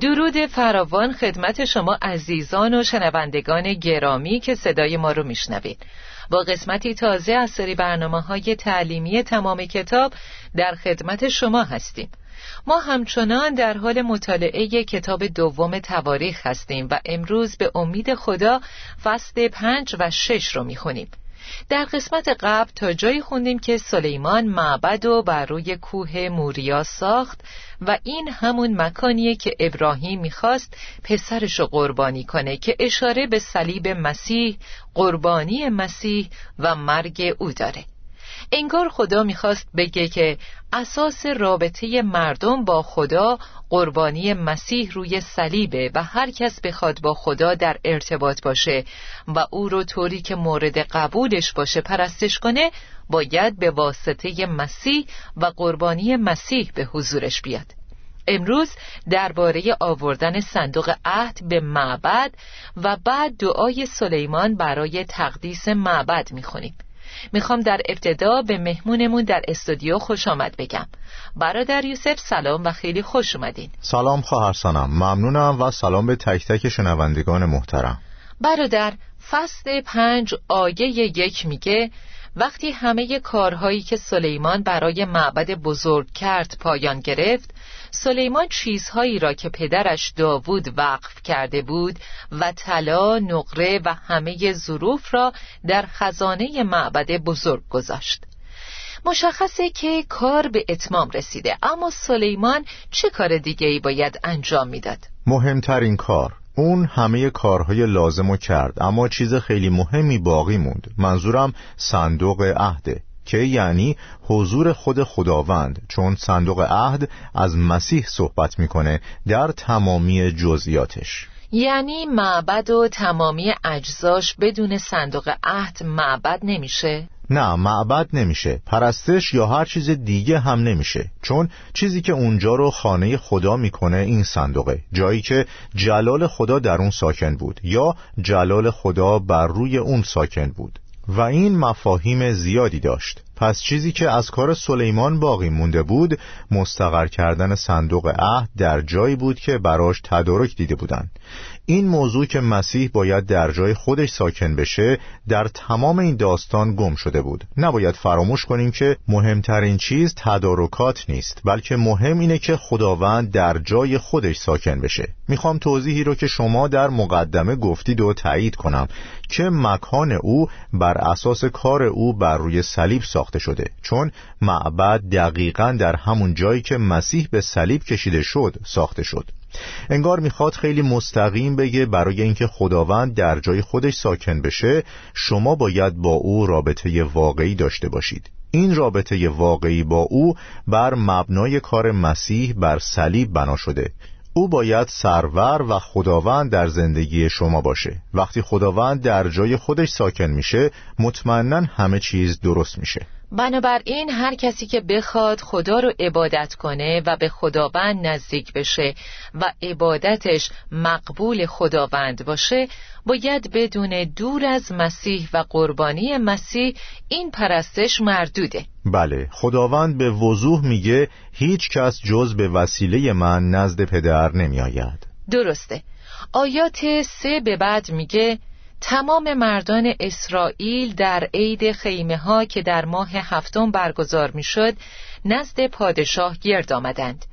درود فراوان خدمت شما عزیزان و شنوندگان گرامی که صدای ما رو میشنوید. با قسمتی تازه از سری برنامه های تعلیمی تمام کتاب در خدمت شما هستیم. ما همچنان در حال مطالعه کتاب دوم تواریخ هستیم و امروز به امید خدا فصل پنج و شش رو می‌خونیم. در قسمت قبل تا جایی خوندیم که سلیمان معبد و بر روی کوه موریا ساخت و این همون مکانیه که ابراهیم می‌خواست پسرشو قربانی کنه که اشاره به صلیب مسیح قربانی مسیح و مرگ او داره. انگار خدا می‌خواست بگه که اساس رابطه مردم با خدا قربانی مسیح روی صلیبه و هر کس بخواد با خدا در ارتباط باشه و او رو طوری که مورد قبولش باشه پرستش کنه باید به واسطه مسیح و قربانی مسیح به حضورش بیاد. امروز درباره آوردن صندوق عهد به معبد و بعد دعای سلیمان برای تقدیس معبد می‌خونیم. می‌خوام در ابتدا به مهمونمون در استودیو خوش آمد بگم. برادر یوسف سلام و خیلی خوش اومدین. سلام خواهر سنم. ممنونم و سلام به تک تک شنوندگان محترم. برادر فصل پنج آیه یک میگه وقتی همه کارهایی که سلیمان برای معبد بزرگ کرد پایان گرفت سلیمان چیزهایی را که پدرش داوود وقف کرده بود و طلا، نقره و همه ظروف را در خزانه معبد بزرگ گذاشت. مشخصه که کار به اتمام رسیده اما سلیمان چه کار دیگه ای باید انجام می‌داد؟ مهمترین کار اون همه کارهای لازم رو کرد اما چیز خیلی مهمی باقی موند. منظورم صندوق عهده. که یعنی حضور خود خداوند چون صندوق عهد از مسیح صحبت می‌کنه در تمامی جزئیاتش. یعنی معبد و تمامی اجزاش بدون صندوق عهد معبد نمیشه؟ نه معبد نمیشه پرستش یا هر چیز دیگه هم نمیشه چون چیزی که اونجا رو خانه خدا می‌کنه این صندوقه. جایی که جلال خدا در اون ساکن بود یا جلال خدا بر روی اون ساکن بود. و این مفاهیم زیادی داشت. پس چیزی که از کار سلیمان باقی مونده بود مستقر کردن صندوق عهد در جایی بود که براش تدارک دیده بودند. این موضوع که مسیح باید در جای خودش ساکن بشه در تمام این داستان گم شده بود. نباید فراموش کنیم که مهمترین چیز تدارکات نیست بلکه مهم اینه که خداوند در جای خودش ساکن بشه. می‌خوام توضیحی رو که شما در مقدمه گفتید و تایید کنم که مکان او بر اساس کار او بر روی صلیب ساخته شده. چون معبد دقیقا در همون جایی که مسیح به صلیب کشیده شد ساخته شد. انگار می‌خواد خیلی مستقیم بگه برای اینکه خداوند در جای خودش ساکن بشه شما باید با او رابطه واقعی داشته باشید. این رابطه واقعی با او بر مبنای کار مسیح بر صلیب بنا شده. او باید سرور و خداوند در زندگی شما باشه. وقتی خداوند در جای خودش ساکن میشه مطمئنا همه چیز درست میشه. بنابراین هر کسی که بخواد خدا رو عبادت کنه و به خداوند نزدیک بشه و عبادتش مقبول خداوند باشه باید بدون دور از مسیح و قربانی مسیح این پرستش مردوده. بله خداوند به وضوح میگه هیچ کس جز به وسیله من نزد پدر نمی آید درسته. آیات سه به بعد میگه تمام مردان اسرائیل در عید خیمه ها که در ماه هفتم برگزار می‌شد نزد پادشاه گرد آمدند.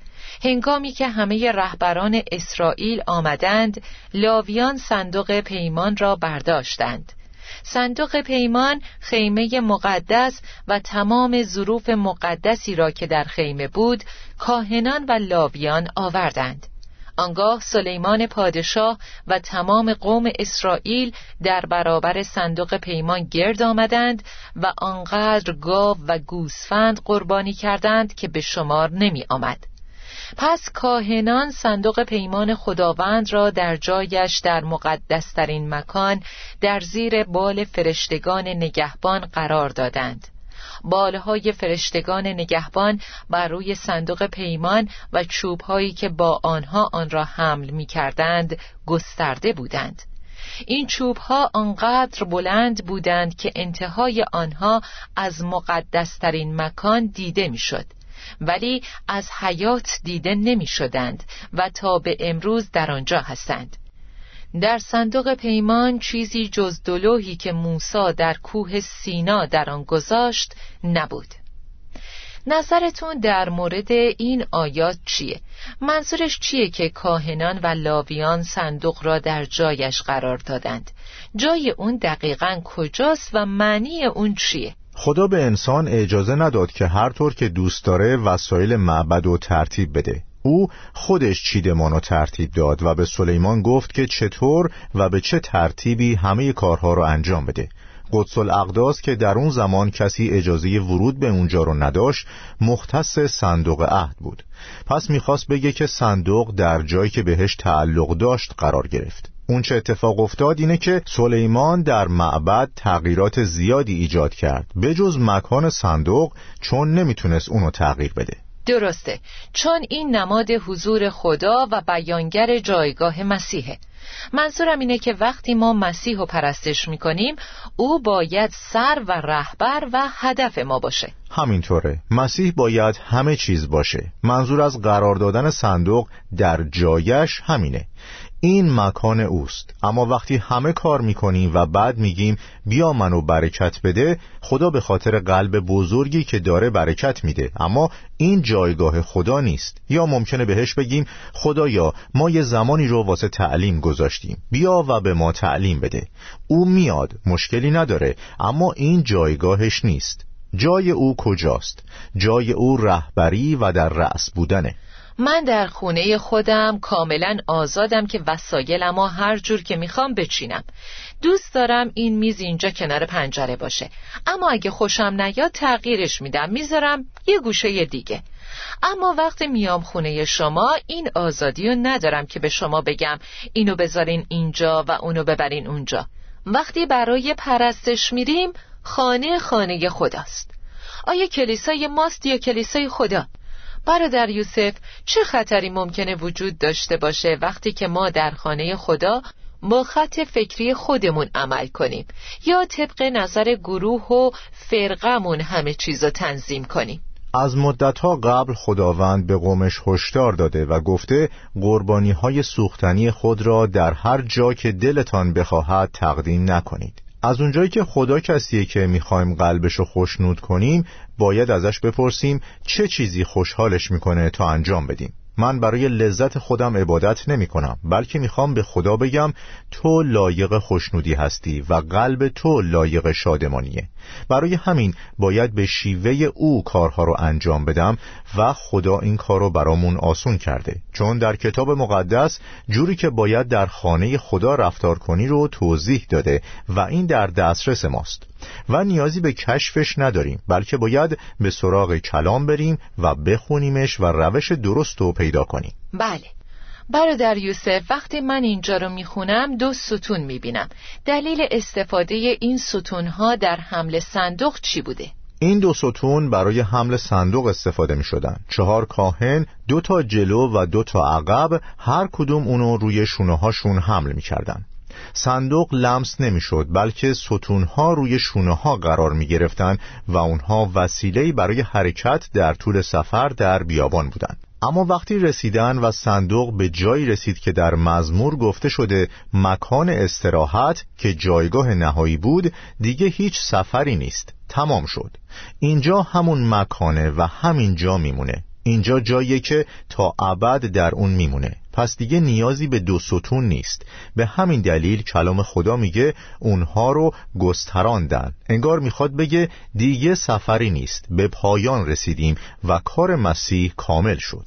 هنگامی که همه رهبران اسرائیل آمدند لاویان صندوق پیمان را برداشتند. صندوق پیمان خیمه مقدس و تمام ظروف مقدسی را که در خیمه بود کاهنان و لاویان آوردند. آنگاه سلیمان پادشاه و تمام قوم اسرائیل در برابر صندوق پیمان گرد آمدند و آنقدر گاو و گوسفند قربانی کردند که به شمار نمی آمد. پس کاهنان صندوق پیمان خداوند را در جایش در مقدسترین مکان در زیر بال فرشتگان نگهبان قرار دادند بالهای فرشتگان نگهبان بر روی صندوق پیمان و چوبهایی که با آنها آن را حمل می کردند گسترده بودند این چوبها آنقدر بلند بودند که انتهای آنها از مقدسترین مکان دیده می‌شد. ولی از حیات دیده نمی شدند و تا به امروز در آنجا هستند در صندوق پیمان چیزی جز دلوهی که موسا در کوه سینا در آن گذاشت نبود نظرتون در مورد این آیات چیه؟ منظورش چیه که کاهنان و لاویان صندوق را در جایش قرار دادند؟ جای اون دقیقا کجاست و معنی اون چیه؟ خدا به انسان اجازه نداد که هر طور که دوست داره وسایل معبد و ترتیب بده او خودش چیدمان و ترتیب داد و به سلیمان گفت که چطور و به چه ترتیبی همه کارها را انجام بده. قدس الاقداس که در اون زمان کسی اجازه ورود به اونجا رو نداشت مختص صندوق عهد بود. پس می‌خواست بگه که صندوق در جایی که بهش تعلق داشت قرار گرفت. اون چه اتفاق افتاد اینه که سلیمان در معبد تغییرات زیادی ایجاد کرد. بجز مکان صندوق چون نمی‌تونست اونو تغییر بده. درسته. چون این نماد حضور خدا و بیانگر جایگاه مسیحه. منظورم اینه که وقتی ما مسیح رو پرستش می‌کنیم او باید سر و رهبر و هدف ما باشه. همینطوره. مسیح باید همه چیز باشه. منظور از قرار دادن صندوق در جایش همینه. این مکان اوست. اما وقتی همه کار می‌کنیم و بعد میگیم بیا منو برکت بده خدا به خاطر قلب بزرگی که داره برکت میده. اما این جایگاه خدا نیست. یا ممکنه بهش بگیم خدایا ما یه زمانی رو واسه تعلیم گذاشتیم. بیا و به ما تعلیم بده. او میاد مشکلی نداره اما این جایگاهش نیست. جای او کجاست؟ جای او رهبری و در رأس بودنه. من در خونه خودم کاملا آزادم که وسایلم هر جور که می‌خوام بچینم. دوست دارم این میز اینجا کنار پنجره باشه. اما اگه خوشم نیاد تغییرش میدم. می‌ذارم یه گوشه دیگه. اما وقتی میام خونه شما این آزادی رو ندارم که به شما بگم اینو بذارین اینجا و اونو ببرین اونجا. وقتی برای پرستش میریم خانه خانه خداست. آیا کلیسای ماست یا کلیسای خدا؟ برادر یوسف چه خطری ممکنه وجود داشته باشه وقتی که ما در خانه خدا با خط فکری خودمون عمل کنیم یا طبق نظر گروه و فرقمون همه چیز رو تنظیم کنیم؟ از مدتها قبل خداوند به قومش هشدار داده و گفته قربانی های سوختنی خود را در هر جا که دلتان بخواهد تقدیم نکنید. از اونجایی که خدا کسیه که می‌خوایم قلبشو خوشنود کنیم باید ازش بپرسیم چه چیزی خوشحالش می‌کنه تا انجام بدیم. من برای لذت خودم عبادت نمی کنم بلکه می‌خوام به خدا بگم تو لایق خوشنودی هستی و قلب تو لایق شادمانیه. برای همین باید به شیوه او کارها رو انجام بدم و خدا این کار رو برامون آسون کرده. چون در کتاب مقدس جوری که باید در خانه خدا رفتار کنی رو توضیح داده و این در دسترس ماست. و نیازی به کشفش نداریم بلکه باید به سراغ کلام بریم و بخونیمش و روش درست رو پیدا کنیم بله برادر یوسف وقتی من اینجا رو می‌خونم دو ستون می‌بینم دلیل استفاده این ستونها در حمل صندوق چی بوده؟ این دو ستون برای حمل صندوق استفاده می شدن. چهار کاهن دو تا جلو و دو تا عقب هر کدوم اونو روی شونه هاشون حمل می کردن. صندوق لمس نمی‌شد بلکه ستونها روی شونه ها قرار می گرفتن و اونها وسیله برای حرکت در طول سفر در بیابان بودند. اما وقتی رسیدن و صندوق به جایی رسید که در مزمور گفته شده مکان استراحت که جایگاه نهایی بود دیگه هیچ سفری نیست. تمام شد. اینجا همون مکانه و همین جا میمونه. اینجا جایی که تا ابد در اون میمونه. پس دیگه نیازی به دو ستون نیست. به همین دلیل کلام خدا میگه اونها رو گستراندن. انگار می‌خواد بگه دیگه سفری نیست. به پایان رسیدیم و کار مسیح کامل شد.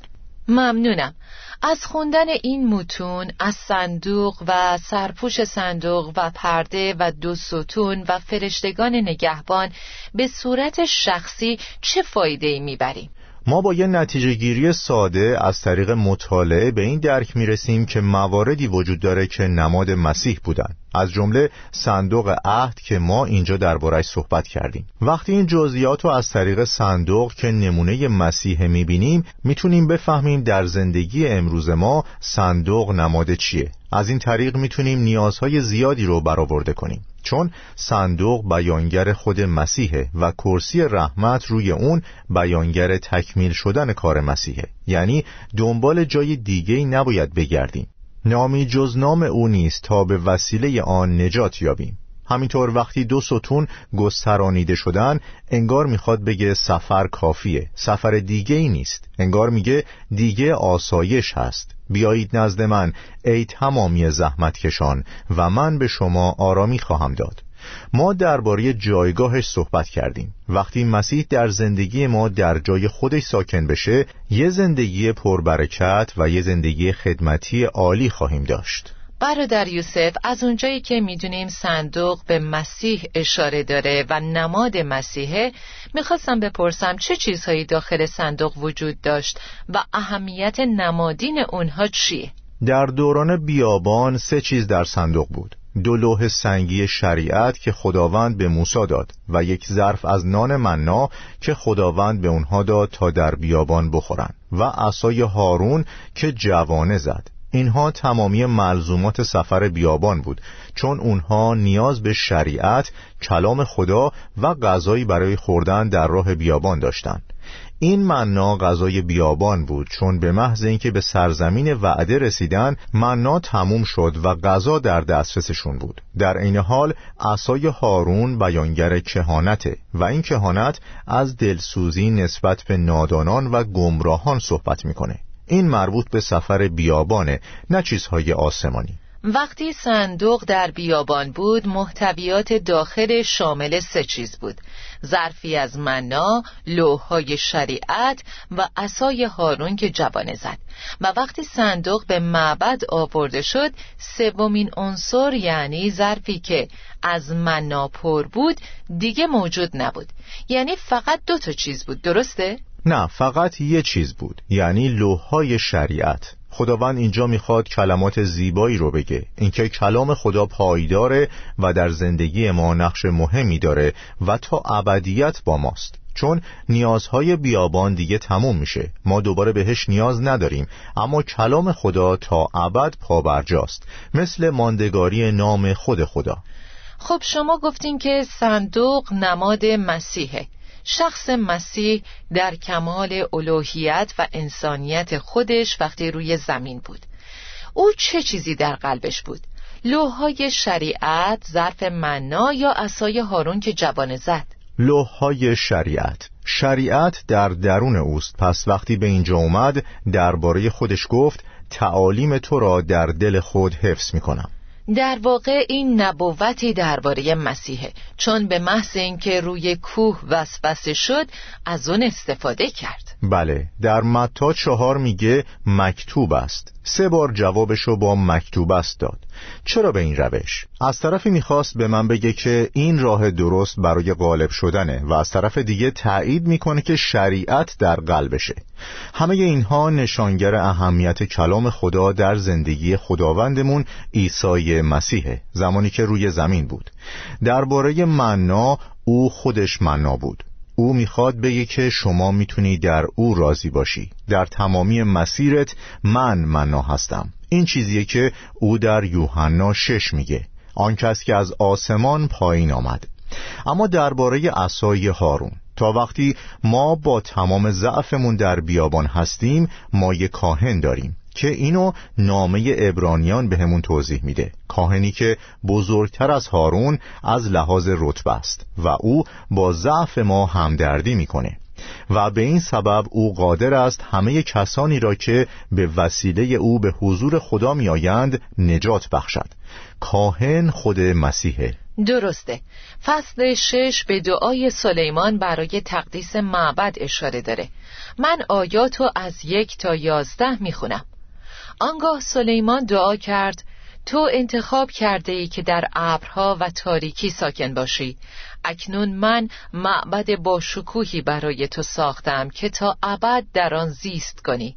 ممنونم. از خوندن این متون از صندوق و سرپوش صندوق و پرده و دو ستون و فرشتگان نگهبان به صورت شخصی چه فایده ای می‌بریم؟ ما با یه نتیجه گیری ساده از طریق مطالعه به این درک می‌رسیم که مواردی وجود داره که نماد مسیح بودن. از جمله صندوق عهد که ما اینجا دربارش صحبت کردیم. وقتی این جزئیات رو از طریق صندوق که نمونه مسیح می‌بینیم می‌تونیم بفهمیم در زندگی امروز ما صندوق نماد چیه. از این طریق می‌تونیم نیازهای زیادی رو برآورده کنیم. چون صندوق بیانگر خود مسیحه و کرسی رحمت روی اون بیانگر تکمیل شدن کار مسیحه. یعنی دنبال جای دیگه نباید بگردیم. نامی جز نام او نیست تا به وسیله آن نجات یابیم. همینطور وقتی دو ستون گسترانیده شدن انگار می‌خواد بگه سفر کافیه سفر دیگه ای نیست. انگار میگه دیگه آسایش هست. بیایید نزد من. ای تمامی زحمت کشان و من به شما آرامی خواهم داد. ما درباره جایگاهش صحبت کردیم. وقتی مسیح در زندگی ما در جای خودش ساکن بشه یه زندگی پربرکت و یه زندگی خدمتی عالی خواهیم داشت. برادر یوسف از اونجایی که می‌دونیم صندوق به مسیح اشاره داره و نماد مسیحه می‌خواستم بپرسم چه چیزهایی داخل صندوق وجود داشت و اهمیت نمادین اونها چیه؟ در دوران بیابان سه چیز در صندوق بود دو لوح سنگی شریعت که خداوند به موسی داد و یک ظرف از نان منا که خداوند به اونها داد تا در بیابان بخورن و عصای هارون که جوانه زد اینها تمامی ملزومات سفر بیابان بود چون اونها نیاز به شریعت، کلام خدا و غذایی برای خوردن در راه بیابان داشتند. این مننا غذای بیابان بود چون به محض اینکه به سرزمین وعده رسیدن مننا تموم شد و غذا در دسترسشون بود در عین حال عصای هارون بیانگر کهانته و این کهانت از دلسوزی نسبت به نادانان و گمراهان صحبت می‌کنه این مربوط به سفر بیابانه نه چیزهای آسمانی. وقتی صندوق در بیابان بود محتویات داخل شامل سه چیز بود. ظرفی از منا، لوحهای شریعت و عصای هارون که جوانه زد. و وقتی صندوق به معبد آورده شد سومین عنصر یعنی ظرفی که از منا پر بود دیگه موجود نبود. یعنی فقط دو تا چیز بود. درسته؟ نه فقط یه چیز بود یعنی لوحهای شریعت. خداوند اینجا می‌خواد کلمات زیبایی رو بگه اینکه کلام خدا پایداره و در زندگی ما نقش مهمی داره و تا ابدیت با ماست. چون نیازهای بیابان دیگه تموم میشه ما دوباره بهش نیاز نداریم اما کلام خدا تا ابد پابرجاست مثل ماندگاری نام خود خدا. خب شما گفتین که صندوق نماد مسیحه. شخص مسیح در کمال الوهیت و انسانیت خودش وقتی روی زمین بود او چه چیزی در قلبش بود؟ لوحهای شریعت، ظرف منا یا اسای هارون که جوانه زد؟ لوحهای شریعت شریعت در درون اوست پس وقتی به اینجا اومد درباره خودش گفت تعالیم تو را در دل خود حفظ می کنم در واقع این نبوتی درباره مسیحه چون به محض اینکه روی کوه وسوسه شد از اون استفاده کرد. بله در متا چهار میگه مکتوب است. سه بار جوابشو با مکتوب است داد. چرا به این روش؟ از طرفی می‌خواست به من بگه که این راه درست برای غالب شدنه و از طرف دیگه تایید می‌کنه که شریعت در قلبشه. همه اینها نشانگر اهمیت کلام خدا در زندگی خداوندمون عیسی مسیحه زمانی که روی زمین بود. درباره منا او خودش منا بود. او می‌خواد بگه که شما می‌تونی در او راضی باشی. در تمامی مسیرت من منا هستم. این چیزیه که او در یوحنا شش میگه. آن کس که از آسمان پایین آمد. اما درباره عصای هارون تا وقتی ما با تمام ضعفمون در بیابان هستیم ما یک کاهن داریم. که اینو نامه ابرانیان به همون توضیح میده. کاهنی که بزرگتر از هارون از لحاظ رتبه است و او با ضعف ما همدردی می‌کنه. و به این سبب او قادر است همه کسانی را که به وسیله او به حضور خدا می آیند نجات بخشد. کاهن خود مسیحه. درسته. فصل شش به دعای سلیمان برای تقدیس معبد اشاره داره. من آیاتو از یک تا یازده می‌خونم. آنگاه سلیمان دعا کرد تو انتخاب کرده ای که در ابرها و تاریکی ساکن باشی. اکنون من معبد با شکوهی برای تو ساختم که تا ابد در آن زیست کنی.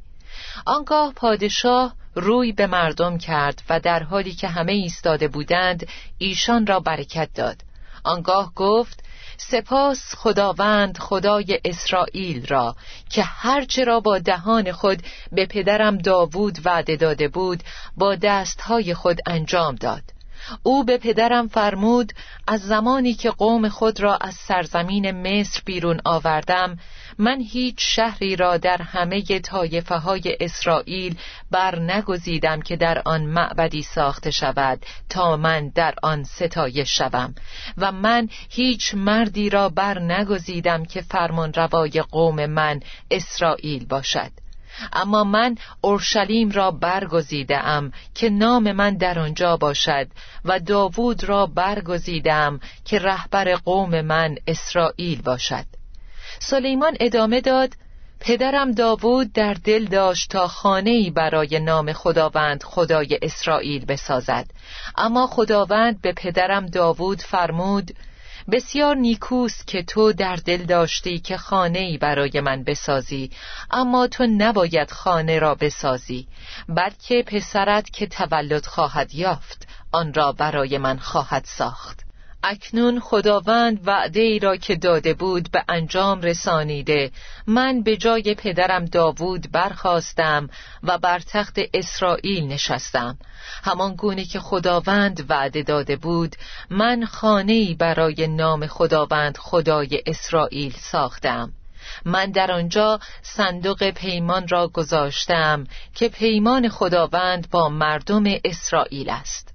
آنگاه پادشاه روی به مردم کرد و در حالی که همه ایستاده بودند ایشان را برکت داد. آنگاه گفت سپاس خداوند خدای اسرائیل را که هرچه را با دهان خود به پدرم داوود وعده داده بود با دستهای خود انجام داد. او به پدرم فرمود از زمانی که قوم خود را از سرزمین مصر بیرون آوردم من هیچ شهری را در همه طایفه های اسرائیل بر نگزیدم که در آن معبدی ساخته شود تا من در آن ستایش شوم. و من هیچ مردی را بر نگزیدم که فرمان روای قوم من اسرائیل باشد. اما من اورشلیم را برگزیدم که نام من در آنجا باشد و داوود را برگزیدم که رهبر قوم من اسرائیل باشد. سلیمان ادامه داد پدرم داوود در دل داشت تا خانه‌ای برای نام خداوند خدای اسرائیل بسازد. اما خداوند به پدرم داوود فرمود بسیار نیکوست که تو در دل داشتی که خانه برای من بسازی اما تو نباید خانه را بسازی بلکه پسرت که تولد خواهد یافت آن را برای من خواهد ساخت. اکنون خداوند وعده ای را که داده بود به انجام رسانیده. من به جای پدرم داوود برخواستم و بر تخت اسرائیل نشستم. همان گونه که خداوند وعده داده بود من خانه برای نام خداوند خدای اسرائیل ساختم. من در آنجا صندوق پیمان را گذاشتم که پیمان خداوند با مردم اسرائیل است.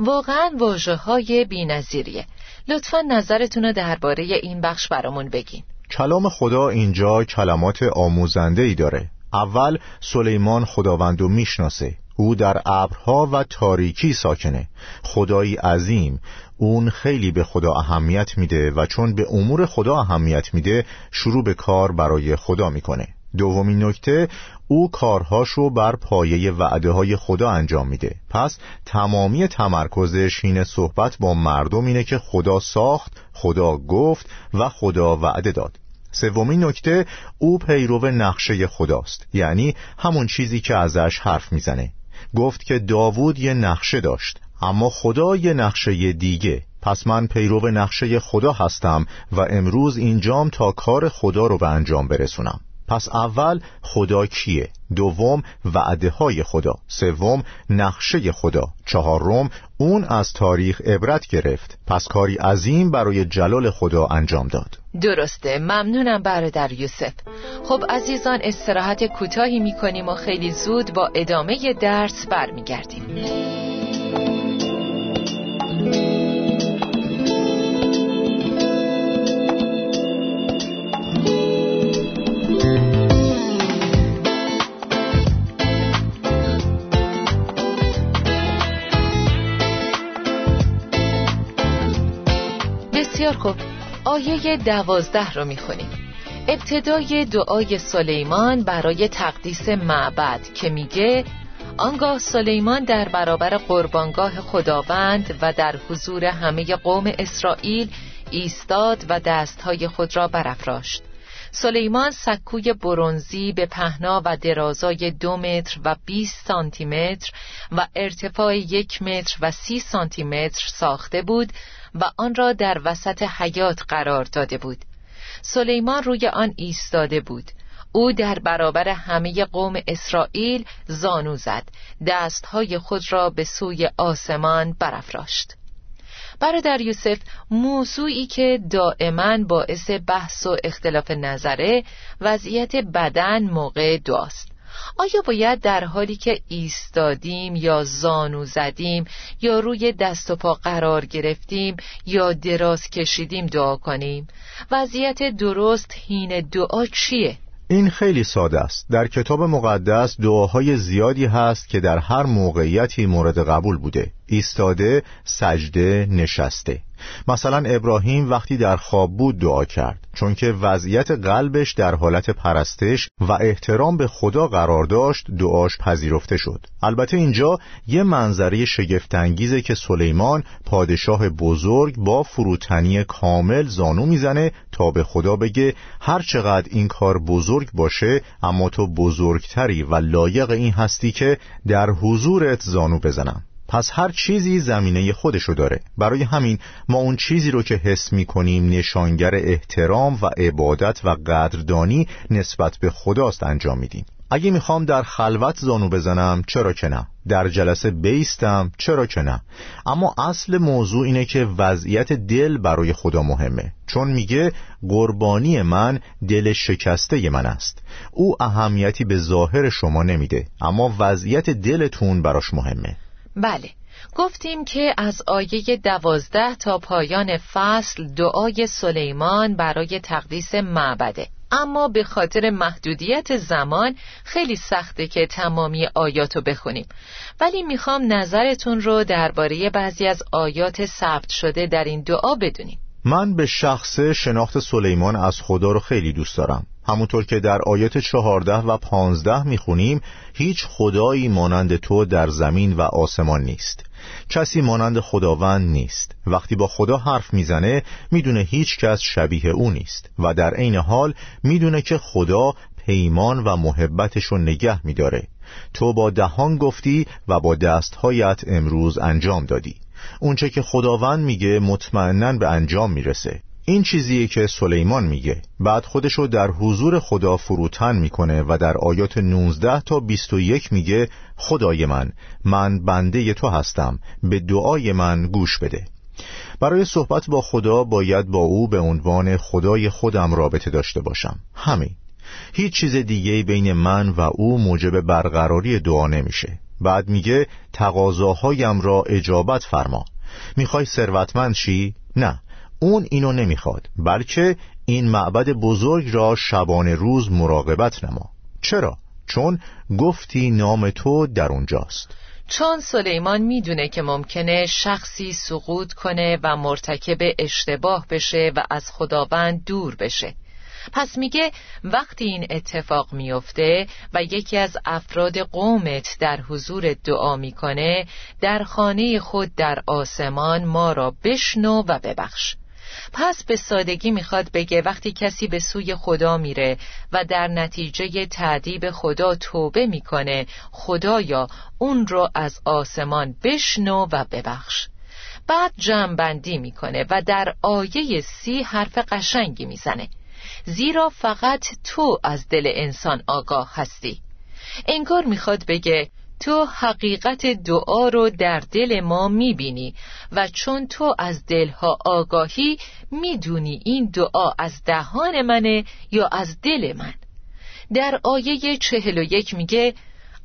واقعا واجه های بی نظیریه. لطفا نظرتون رو درباره این بخش برامون بگین. کلام خدا اینجا کلمات آموزنده ای داره. اول سلیمان خداوندو می‌شناسه. او در ابرها و تاریکی ساکنه. خدایی عظیم. اون خیلی به خدا اهمیت میده و چون به امور خدا اهمیت میده شروع به کار برای خدا می‌کنه. دومین نکته او کارهاشو بر پایه وعده های خدا انجام میده. پس تمامی تمرکزش اینه صحبت با مردم اینه که خدا ساخت خدا گفت و خدا وعده داد. سومین نکته او پیرو نقشه خداست. یعنی همون چیزی که ازش حرف می‌زنه. گفت که داوود یه نقشه داشت اما خدا یه نقشه دیگه. پس من پیرو نقشه خدا هستم و امروز اینجام تا کار خدا رو به انجام برسونم. پس اول خدا کیه؟ دوم وعده های خدا سوم نقشه خدا چهارم اون از تاریخ عبرت گرفت. پس کاری عظیم برای جلال خدا انجام داد. درسته ممنونم برادر یوسف. خب عزیزان استراحت کوتاهی می‌کنیم و خیلی زود با ادامه درس برمیگردیم. دوازده رو می‌خونیم. ابتدای دعای سلیمان برای تقدیس معبد که میگه آنگاه سلیمان در برابر قربانگاه خداوند و در حضور همه قوم اسرائیل ایستاد و دستهای خود را برافراشت. سلیمان سکوی برونزی به پهنا و درازای دو متر و 20 سانتی متر و ارتفاع یک متر و سی سانتی متر ساخته بود و آن را در وسط حیات قرار داده بود. سلیمان روی آن ایستاده بود. او در برابر همه قوم اسرائیل زانو زد. دستهای خود را به سوی آسمان برافراشت. برادر یوسف موضوعی که دائما باعث بحث و اختلاف نظره وضعیت بدن موقع دعاست. آیا باید در حالی که ایستادیم یا زانو زدیم یا روی دست و پا قرار گرفتیم یا دراز کشیدیم دعا کنیم؟ وضعیت درست هین دعا چیه؟ این خیلی ساده است در کتاب مقدس دعاهای زیادی هست که در هر موقعیتی مورد قبول بوده ایستاده، سجده، نشسته مثلا ابراهیم وقتی در خواب بود دعا کرد چون که وضعیت قلبش در حالت پرستش و احترام به خدا قرار داشت دعاش پذیرفته شد. البته اینجا یه منظره شگفتانگیزه که سلیمان پادشاه بزرگ با فروتنی کامل زانو می‌زنه تا به خدا بگه هر چقدر این کار بزرگ باشه اما تو بزرگتری و لایق این هستی که در حضورت زانو بزنم. پس هر چیزی زمینه خودشو داره. برای همین ما اون چیزی رو که حس می‌کنیم نشانگر احترام و عبادت و قدردانی نسبت به خداست انجام میدیم. اگه می‌خوام در خلوت زانو بزنم چرا که نه. در جلسه بیستم چرا که نه. اما اصل موضوع اینه که وضعیت دل برای خدا مهمه. چون میگه قربانی من دل شکسته من است. او اهمیتی به ظاهر شما نمیده. اما وضعیت دلتون براش مهمه. بله. گفتیم که از آیه دوازده تا پایان فصل دعای سلیمان برای تقدیس معبده. اما به خاطر محدودیت زمان خیلی سخته که تمامی آیاتو بخونیم. ولی می‌خوام نظرتون رو درباره بعضی از آیات ثبت شده در این دعا بدونیم. من به شخص شناخت سلیمان از خدا رو خیلی دوست دارم. همونطور که در آیات چهارده و پانزده می‌خونیم هیچ خدایی مانند تو در زمین و آسمان نیست. کسی مانند خداوند نیست. وقتی با خدا حرف می‌زنه می‌دونه هیچ کس شبیه او نیست و در عین حال می‌دونه که خدا پیمان و محبتش رو نگه میداره. تو با دهان گفتی و با دستهایت امروز انجام دادی. اونچه که خداوند میگه مطمئنا به انجام می‌رسه. این چیزیه که سلیمان میگه. بعد خودشو در حضور خدا فروتن می‌کنه و در آیات 19 تا 21 میگه خدای من من بنده تو هستم به دعای من گوش بده. برای صحبت با خدا باید با او به عنوان خدای خودم رابطه داشته باشم. همین. هیچ چیز دیگه بین من و او موجب برقراری دعا نمیشه. بعد میگه تقاضاهایم را اجابت فرما می‌خوای ثروتمند شی؟ نه اون اینو نمی‌خواد بلکه این معبد بزرگ را شبانه روز مراقبت نما چرا؟ چون گفتی نام تو در اونجاست چون سلیمان می‌دونه که ممکنه شخصی سقوط کنه و مرتکب اشتباه بشه و از خداوند دور بشه پس میگه وقتی این اتفاق میفته و یکی از افراد قومت در حضور دعا می‌کنه در خانه خود در آسمان ما را بشنو و ببخش. پس به سادگی می‌خواد بگه وقتی کسی به سوی خدا میره و در نتیجه تعدیب خدا توبه می‌کنه خدایا اون رو از آسمان بشنو و ببخش. بعد جمعبندی می‌کنه و در آیه سی حرف قشنگی می‌زنه. زیرا فقط تو از دل انسان آگاه هستی. انگار می‌خواد بگه تو حقیقت دعا رو در دل ما می‌بینی و چون تو از دلها آگاهی می‌دونی این دعا از دهان منه یا از دل من. در آیه چهل و یک میگه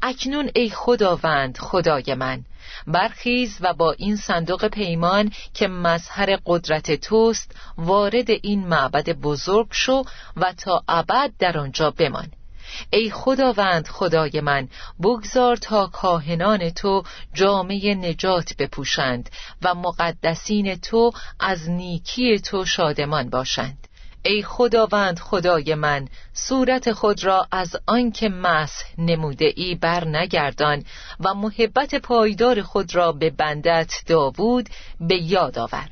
اکنون ای خداوند خدای من برخیز و با این صندوق پیمان که مظهر قدرت توست وارد این معبد بزرگ شو و تا ابد در آنجا بمان. ای خداوند خدای من بگذار تا کاهنان تو جامعه نجات بپوشند و مقدسین تو از نیکی تو شادمان باشند. ای خداوند خدای من صورت خود را از آنکه مسح نموده ای بر نگردان و محبت پایدار خود را به بندت داوود به یاد آور.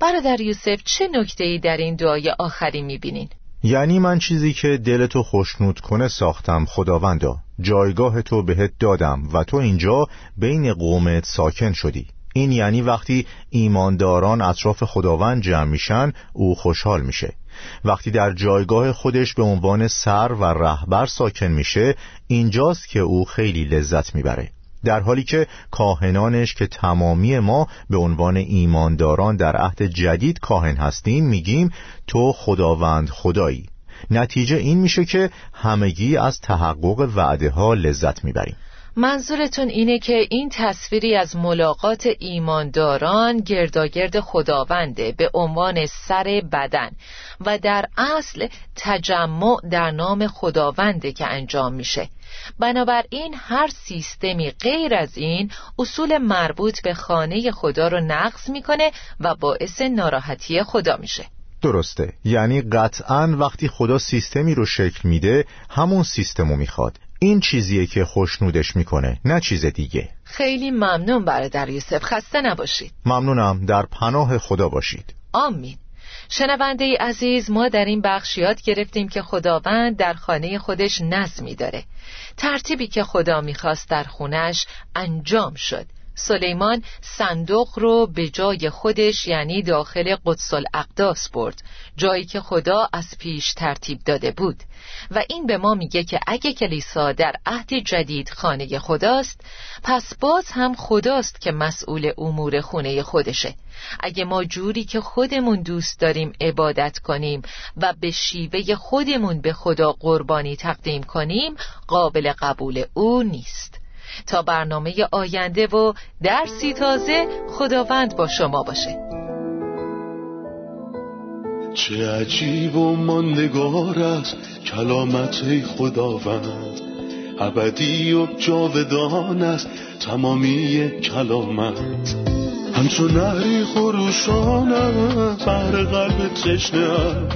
برادر یوسف چه نکته ای در این دعای آخری می‌بینین؟ یعنی من چیزی که دلتو خوشنود کنه ساختم خداوندا. جایگاه تو بهت دادم و تو اینجا بین قومت ساکن شدی. این یعنی وقتی ایمانداران اطراف خداوند جمع میشن او خوشحال میشه. وقتی در جایگاه خودش به عنوان سر و رهبر ساکن میشه اینجاست که او خیلی لذت می‌بره. در حالی که کاهنانش که تمامی ما به عنوان ایمانداران در عهد جدید کاهن هستیم میگیم تو خداوند خدایی. نتیجه این میشه که همگی از تحقق وعده ها لذت می‌بریم. منظورتون اینه که این تصویری از ملاقات ایمانداران گرداگرد خداونده به عنوان سر بدن و در اصل تجمع در نام خداونده که انجام میشه. بنابراین هر سیستمی غیر از این اصول مربوط به خانه خدا رو نقض می‌کنه و باعث ناراحتی خدا میشه. درسته. یعنی قطعا وقتی خدا سیستمی رو شکل میده همون سیستم رو می‌خواد. این چیزیه که خوشنودش می‌کنه نه چیز دیگه. خیلی ممنون برادر یوسف خسته نباشید. ممنونم در پناه خدا باشید. آمین. شنونده ای عزیز ما در این بخش یاد گرفتیم که خداوند در خانه خودش نظمی داره. ترتیبی که خدا می‌خواست در خونش انجام شد. سلیمان صندوق رو به جای خودش یعنی داخل قدس الاقداس برد جایی که خدا از پیش ترتیب داده بود. و این به ما میگه که اگه کلیسا در عهد جدید خانه خداست پس باز هم خداست که مسئول امور خونه خودشه. اگه ما جوری که خودمون دوست داریم عبادت کنیم و به شیوه خودمون به خدا قربانی تقدیم کنیم قابل قبول او نیست. تا برنامه آینده و درسی تازه خداوند با شما باشه. چه عجیب و ماندگار است کلامت خداوند. ابدی و جاودان است تمامی کلامت. همچون نهری خروشان بر قلب تشنه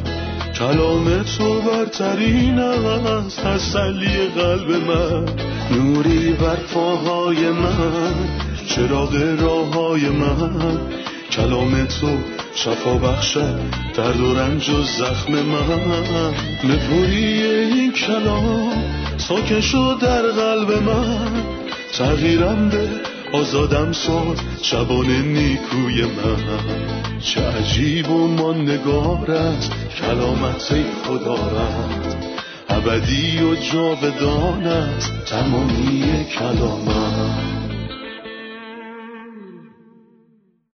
کلام تو برترین است تسلی قلب من. نوری بر پاهای من چراغ راه های من. کلام تو شفا بخشد درد و رنج و زخم من. نپوری این کلام ساکن شد در قلب من. تغییرم به آزادم ساد شبان نیکوی من. چه عجیب و ماندگار است کلامت خدا رد ابدی و جاودان است تمامی کلامت